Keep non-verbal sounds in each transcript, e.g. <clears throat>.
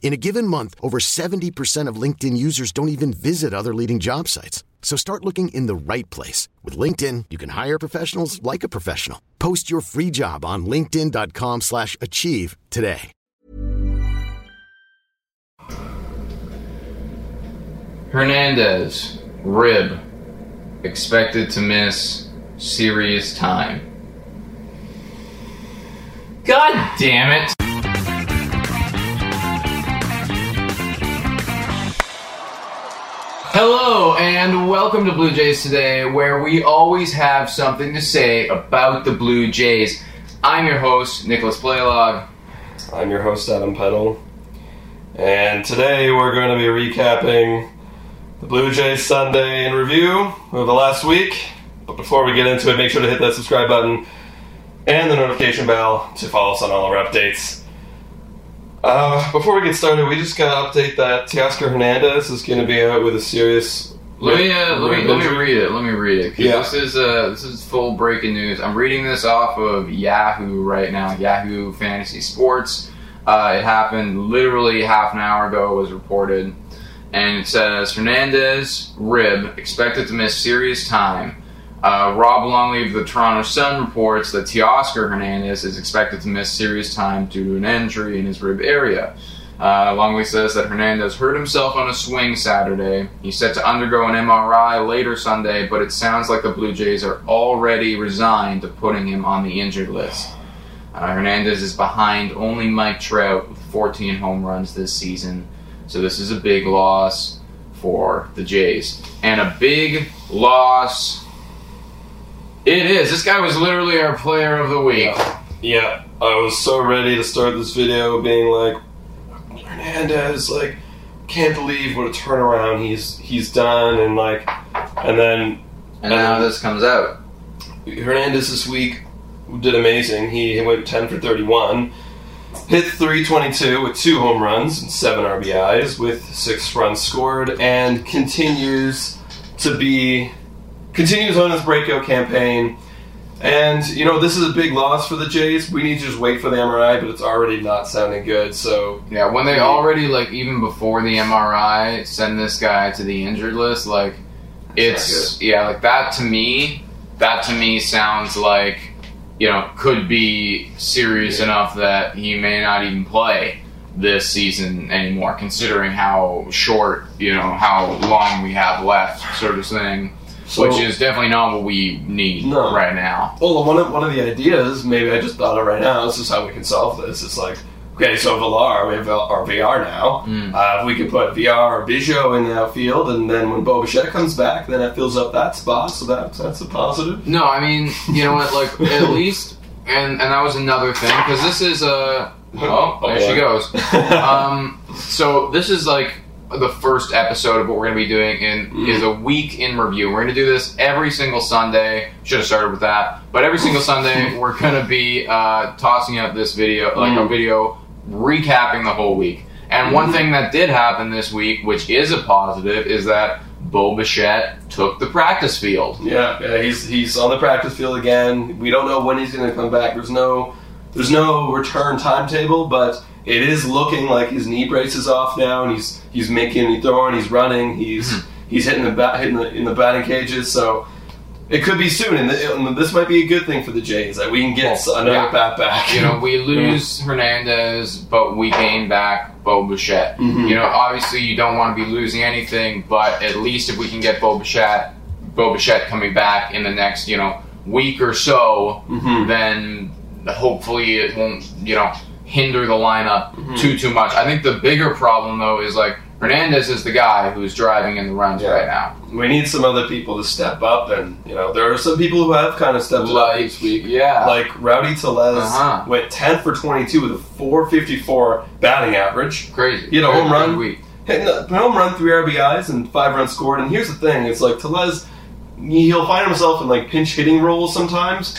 In a given month, over 70% of LinkedIn users don't even visit other leading job sites. So start looking in the right place. With LinkedIn, you can hire professionals like a professional. Post your free job on linkedin.com slash achieve today. Hernandez, rib, expected to miss serious time. God damn it! Hello and welcome to Blue Jays Today, where we always have something to say about the Blue Jays. I'm your host, Nicholas Playlog. I'm your host, Adam Peddle. And today we're going to be recapping the Blue Jays Sunday in review of the last week. But before we get into it, make sure to hit that subscribe button and the notification bell to follow us on all our updates. Uh, before we get started, we just got to update that Teoscar Hernandez is going to be out with a serious. Let me, uh, let me let me read it. Let me read it. Yeah. This is uh, this is full breaking news. I'm reading this off of Yahoo right now. Yahoo Fantasy Sports. Uh, it happened literally half an hour ago. It was reported, and it says Hernandez rib expected to miss serious time. Uh, Rob Longley of the Toronto Sun reports that Teoscar Hernandez is expected to miss serious time due to an injury in his rib area. Uh, Longley says that Hernandez hurt himself on a swing Saturday. He's set to undergo an MRI later Sunday, but it sounds like the Blue Jays are already resigned to putting him on the injured list. Uh, Hernandez is behind only Mike Trout with 14 home runs this season, so this is a big loss for the Jays. And a big loss. It is. This guy was literally our player of the week. Yeah, I was so ready to start this video being like, Hernandez, like, can't believe what a turnaround he's he's done, and like, and then And now this comes out. Hernandez this week did amazing. He went 10 for 31, hit 322 with two home runs and seven RBIs with six runs scored, and continues to be continues on his breakout campaign. And you know this is a big loss for the Jays. We need to just wait for the MRI, but it's already not sounding good. So Yeah, when they already like even before the MRI send this guy to the injured list, like it's yeah, like that to me, that to me sounds like you know could be serious enough that he may not even play this season anymore, considering how short you know how long we have left, sort of thing. So- which is definitely not what we need No. right now. Well, one of, one of the ideas, maybe I just thought of right now, this is how we can solve this. It's like, okay, so Villar, we have our Villar now. Uh, if we could put Villar or Biggio in the outfield, and then when Bo Bichette comes back, then that fills up that spot, so that, that's a positive. No, I mean, you know what? Like at <laughs> least, and and that was another thing because this is a. Oh, there she goes. <laughs> Um, so this is like the first episode of what we're going to be doing in mm-hmm. is a week in review. We're going to do this every single Sunday. Should have started with that, but every single Sunday <laughs> we're going to be uh, tossing out this video, like a mm-hmm. video recapping the whole week. And one mm-hmm. thing that did happen this week, which is a positive, is that Bo Bichette took the practice field. Yeah, yeah, he's he's on the practice field again. We don't know when he's going to come back. There's no there's no return timetable, but it is looking like his knee brace is off now, and he's he's making, he's throwing, he's running, he's Mm-hmm. he's hitting the bat, hitting the in the batting cages. So it could be soon, and, th- and this might be a good thing for the Jays that we can get Well, another yeah. bat back. You know, we <laughs> lose Hernandez, but we gain back Bo Bichette. Mhm. You know, obviously you don't want to be losing anything, but at least if we can get Bo Bichette, Bo Bichette coming back in the next, you know, week or so, Mhm. then hopefully it won't, you know, hinder the lineup Mm-hmm. too too much. I think the bigger problem though is like Hernandez is the guy who's driving in the runs Yeah. right now. we need some other people to step up, and you know there are some people who have kind of stepped up Like, this week. yeah. Like Rowdy Tellez Uh-huh. went 10 for 22 with a 454 batting average. Crazy. He had a home run. week. Home run, three RBIs, and five runs scored. And here's the thing: it's like Tellez, he'll find himself in like pinch hitting roles sometimes.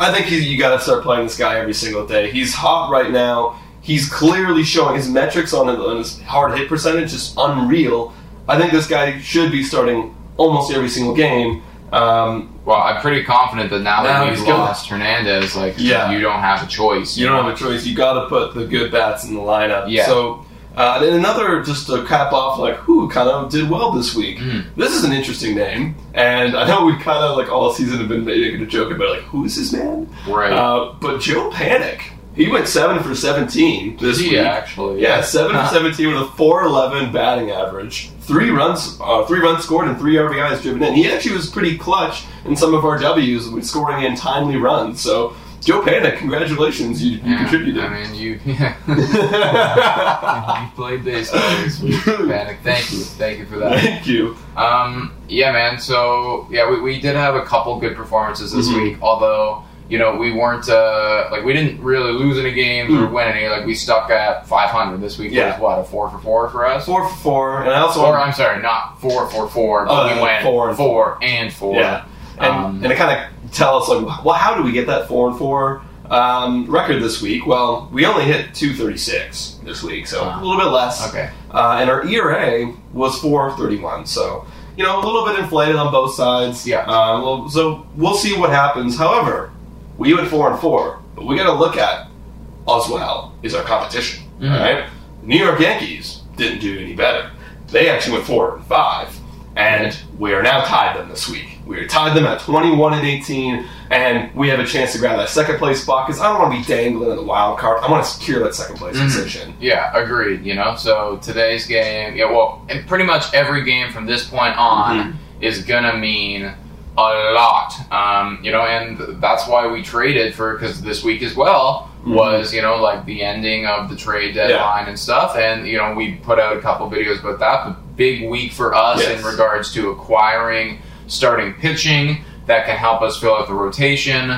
I think you got to start playing this guy every single day. He's hot right now. He's clearly showing his metrics on his, on his hard hit percentage is unreal. I think this guy should be starting almost every single game. Um, Well, I'm pretty confident that now, Now that gonna- lost Hernandez, like Yeah. you don't have a choice. You don't have a choice. You got to put the good bats in the lineup. Yeah. So, uh, and another just to cap off, like who kind of did well this week. Mhm. This is an interesting name, and I know we kind of like all season have been making a joke about like who is this man? right. Uh, but Joe Panik, he went seven for seventeen this Did he week. actually? Yeah, seven for <laughs> seventeen with a four eleven batting average, three runs, uh, three runs scored, and three RBIs driven in. He actually was pretty clutch in some of our W's scoring in timely runs. So, Joe Panik, congratulations, you, you Yeah, contributed. I mean, you, <laughs> yeah. <laughs> you played baseball this week, Panik. Thank you, thank you for that. Thank you. Um, yeah, man. So yeah, we, we did have a couple good performances this Mhm. week. Although you know we weren't uh, like we didn't really lose any games or Mm. win any. Like we stuck at 500 this week. Yeah. Was what a four for four for us. Four for four, and I also Or I'm sorry, not four for four, but Oh, we went four and four and four. yeah, and, Um, and it kind of tell us like, well, how do we get that four and four um, record this week? Well, we only hit two thirty six this week, so Ah. a little bit less. Okay. Uh, and our ERA was 431. So, you know, a little bit inflated on both sides. Yeah. Uh, well, so we'll see what happens. However, we went 4 and 4, but we got to look at as well is our competition. Mhm. All right? New York Yankees didn't do any better. They actually went 4 and 5. And we are now tied them this week. We are tied them at 21 and 18, and we have a chance to grab that second place spot because I don't want to be dangling in the wild card. I want to secure that second place Mhm. position. Yeah, agreed. You know, so today's game, yeah, well, and pretty much every game from this point on Mhm. is gonna mean a lot. Um, you know, and that's why we traded for because this week as well Mhm. was you know like the ending of the trade deadline and stuff, and you know we put out a couple videos about that. But big week for us Yes. in regards to acquiring starting pitching that can help us fill out the rotation.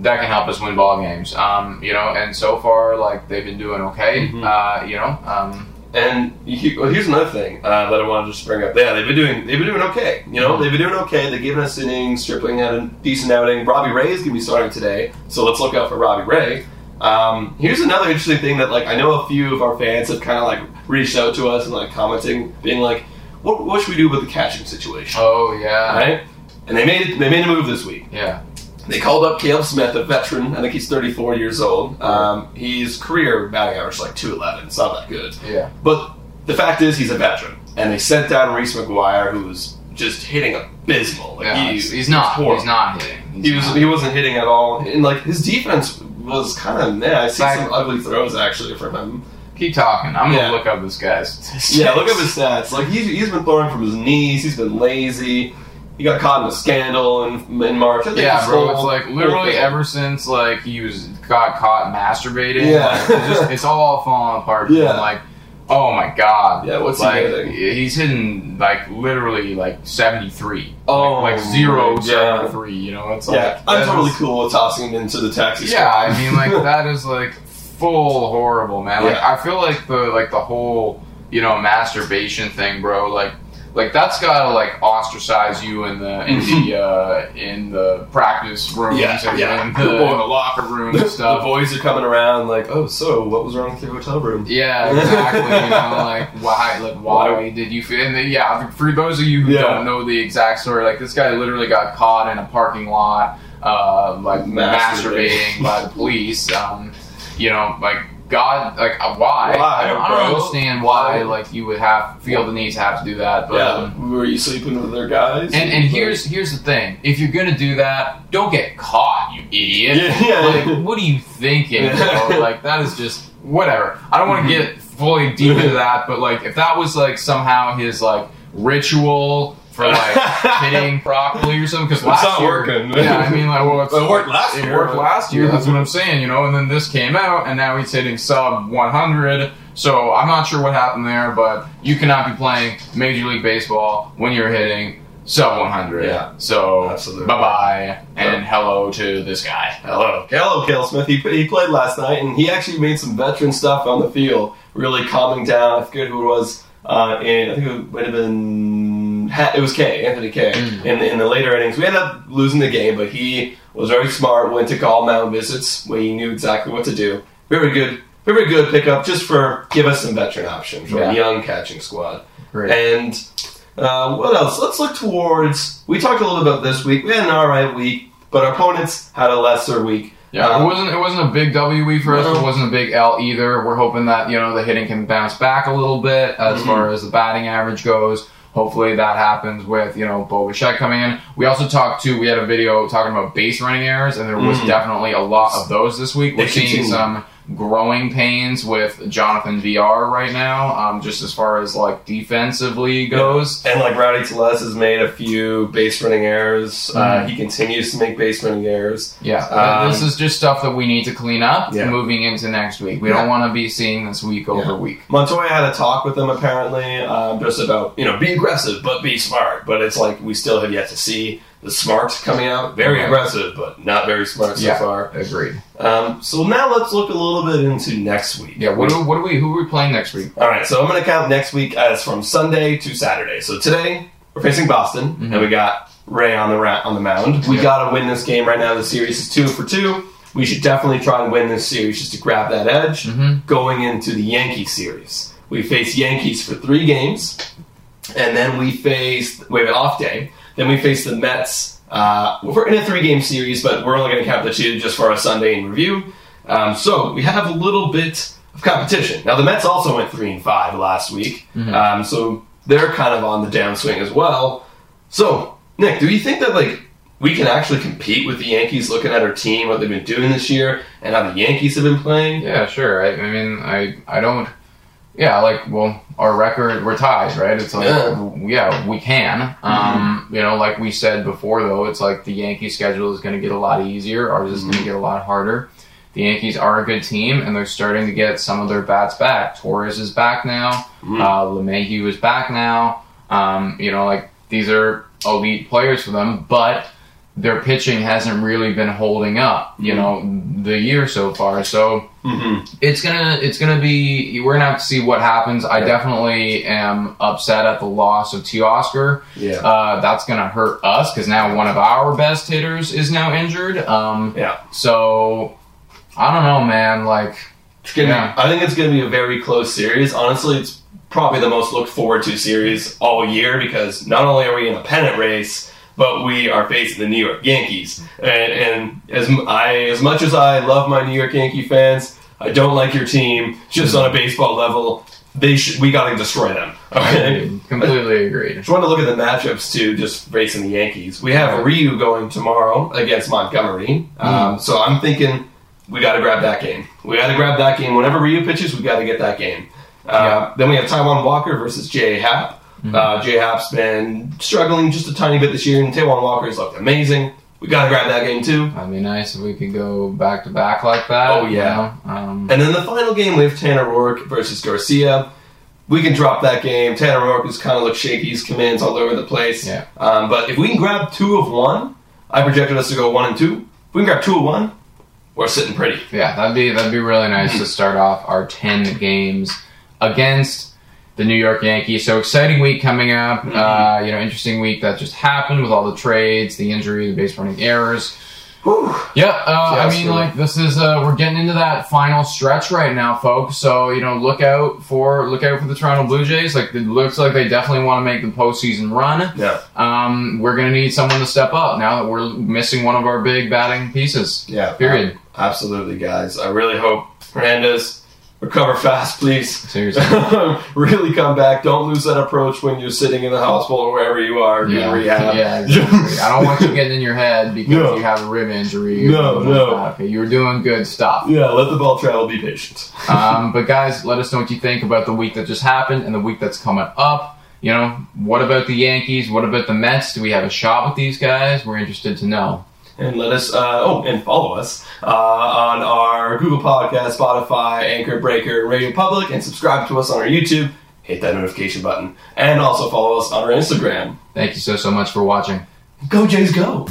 That can help us win ball games, um, you know. And so far, like they've been doing okay, Mhm. uh, you know. Um, And he, well, here's another thing uh, that I wanted to just bring up. Yeah, they've been doing they've been doing okay. You know, Mhm. they've been doing okay. They've given us innings. Stripling had a decent outing. Robbie Ray is going to be starting today, so let's look out for Robbie Ray. Um, here's another interesting thing that like I know a few of our fans have kind of like reached out to us and like commenting, being like, "What, what should we do with the catching situation?" oh yeah, Right? And they made it. They made a move this week. yeah, They called up Caleb Smith, a veteran. I think he's 34 years old. Um, his career batting average is like 211. It's not that good. yeah. But the fact is, he's a veteran, and they sent down Reese McGuire, who's just hitting abysmal. Like, yeah he- he's, he's not. horrible. He's not hitting. He's He was. not. He wasn't hitting at all, and like his defense was kind of. Yeah, I see some ugly throws actually from him. Keep talking. I'm gonna Yeah. look up this guy's. statistics. Yeah, look up his stats. Like he's, he's been throwing from his knees. He's been lazy. He got caught in a scandal in, in March. Yeah, bro. It's like literally ever since like he was got caught masturbating. Yeah. like, it's, just, it's all falling apart. Yeah. like, oh my god. Yeah, what's he hitting? he's hitting like literally like seventy three. Oh, like, like zero yeah. seventy three. You know, it's like Yeah, I'm totally is- cool with tossing him into the taxi. Yeah, squad. I mean, like <laughs> that is like full horrible, man. Like Yeah. I feel like the like the whole you know masturbation thing, bro. Like like that's gotta like ostracize you in the in the uh, in the practice rooms Yeah, and yeah. in, the, in the locker room and stuff. the <laughs> boys are coming around like, oh, so what was wrong with your hotel room? Yeah, <laughs> exactly. you know, like why, like why did you feel? And then, yeah, for those of you who Yeah. don't know the exact story, like this guy literally got caught in a parking lot, uh, like Masturbating. masturbating by the police. Um, you know, like God, like uh, why? Why, I don't, I don't understand why, like you would have feel the need to have to do that. But Yeah, um, were you sleeping with other guys? and and here's here's the thing: if you're gonna do that, don't get caught, you idiot. Yeah, yeah. Like, what are you thinking? You know? Like that is just whatever. I don't want to Mm-hmm. get fully deep into that, but like if that was like somehow his like ritual for like <laughs> hitting properly or something, because last not year, working. yeah, I mean like well, it's, It worked last year. it year. worked last year. That's what I'm saying, you know. And then this came out, and now he's hitting sub 100. So I'm not sure what happened there, but you cannot be playing Major League Baseball when you're hitting sub 100. Yeah. So bye bye and hello to this guy. Hello. Hello, Kale Smith. He, he played last night, and he actually made some veteran stuff on the field, really calming down. I forget who it was. Uh, and I think it might have been It was Kay, Anthony Kay. In, the, in the later innings, we ended up losing the game, but he was very smart. Went to call mound visits where he knew exactly what to do. Very good, very good pickup, just for give us some veteran options for Yeah. a young catching squad. Great. And uh, what else? Let's look towards. We talked a little bit about this week. We had an all right week, but our opponents had a lesser week. Yeah, Um, it wasn't it wasn't a big W week for us. No. It wasn't a big L either. We're hoping that you know the hitting can bounce back a little bit as Mm-hmm. far as the batting average goes. Hopefully that happens with you know Bo Bichette coming in. We also talked to we had a video talking about base running errors, and there was mm. definitely a lot of those this week. We're. They seeing continue. some growing pains with Jonathan Villar right now, um, just as far as like defensively goes. And like Rowdy Tellez has made a few base running errors. Uh, he continues to make base running errors. Yeah, Um, this is just stuff that we need to clean up Yeah. moving into next week. We Yeah. don't want to be seeing this week over week. Montoya had a talk with him apparently, um, just about you know be aggressive but be smart. But it's like we still have yet to see the smart coming out. Very Okay. aggressive, but not very smart so yeah, far. agreed. Um, so now let's look a little bit into next week. Yeah, what do, what do we who are we playing next week? All right, so I'm going to count next week as from Sunday to Saturday. So today we're facing Boston, and we got Ray on the ra- on the mound. We Yeah. got to win this game right now. The series is two for two. We should definitely try and win this series just to grab that edge going into the Yankee series. We face Yankees for three games, and then we face we have an off day. Then we face the Mets. Uh, we're in a three-game series, but we're only going to count the two just for our Sunday in review. Um, so we have a little bit of competition. Now the Mets also went three and five last week, um, so they're kind of on the downswing as well. So Nick, do you think that like we can actually compete with the Yankees? Looking at our team, what they've been doing this year, and how the Yankees have been playing. Yeah, sure. I, I mean, I I don't. Yeah, like well, our record we're tied, right? It's like Yeah. yeah, we can. Um, you know, like we said before, though, it's like the Yankee schedule is going to get a lot easier. Ours is going to get a lot harder. The Yankees are a good team, and they're starting to get some of their bats back. Torres is back now. Uh, LeMahieu is back now. Um, you know, like these are elite players for them, but their pitching hasn't really been holding up. You know, the year so far. So it's gonna it's gonna be we're gonna have to see what happens. I definitely am upset at the loss of Teoscar. Yeah. Uh, that's gonna hurt us because now one of our best hitters is now injured. Um, Yeah. so I don't know, man. Like It's gonna Yeah. be, I think it's to be a very close series. Honestly, it's probably the most looked forward to series all year because not only are we in a pennant race, but we are facing the New York Yankees. And, and as I, as much as I love my New York Yankee fans, I don't like your team. Just on a baseball level, they should. We got to destroy them. <laughs> Okay. completely agreed. Just want to look at the matchups too, just facing the Yankees. We have Ryu going tomorrow against Montgomery, um, so I'm thinking we got to grab that game. We got to grab that game. Whenever Ryu pitches, we got to get that game. Uh, Then we have Taijuan Walker versus Jay Happ. Uh, Jay Happ's been struggling just a tiny bit this year, and Taijuan Walker's looked amazing. We got to grab that game too. That'd be nice if we could go back to back like that. Oh, you yeah. know? Um, And then the final game, we have Tanner Roark versus Garcia. We can drop that game. Tanner Roark has kind of looked shaky. His commands all over the place. Yeah. Um, but if we can grab two of one, I projected us to go one and two. If we can grab two of one, we're sitting pretty. Yeah, that'd be that'd be really nice <clears throat> to start off our ten games against the New York Yankees. So exciting week coming up. Mm-hmm. Uh, you know, interesting week that just happened with all the trades, the injury, the base running errors. Yeah, uh, I mean, like this is uh, we're getting into that final stretch right now, folks. So you know, look out for look out for the Toronto Blue Jays. Like it looks like they definitely want to make the postseason run. Yeah. Um, we're gonna need someone to step up now that we're missing one of our big batting pieces. Yeah. Period. Absolutely, guys. I really hope Hernandez recover fast, please. Seriously. <laughs> really come back. Don't lose that approach when you're sitting in the hospital or wherever you are in rehab. yeah, exactly. I don't want you getting in your head <laughs> because No. you have a rib injury. No, like no. Okay, you're doing good stuff. Yeah, let the ball travel. Be patient. um, but guys, let us know what you think about the week that just happened and the week that's coming up. You know, what about the Yankees? What about the Mets? Do we have a shot with these guys? We're interested to know. And let us, uh, oh, and follow us uh, on our Google Podcast, Spotify, Anchor, Breaker, Radio Public, and subscribe to us on our YouTube. Hit that notification button. And also follow us on our Instagram. Thank you so, so much for watching. Go Jays, go!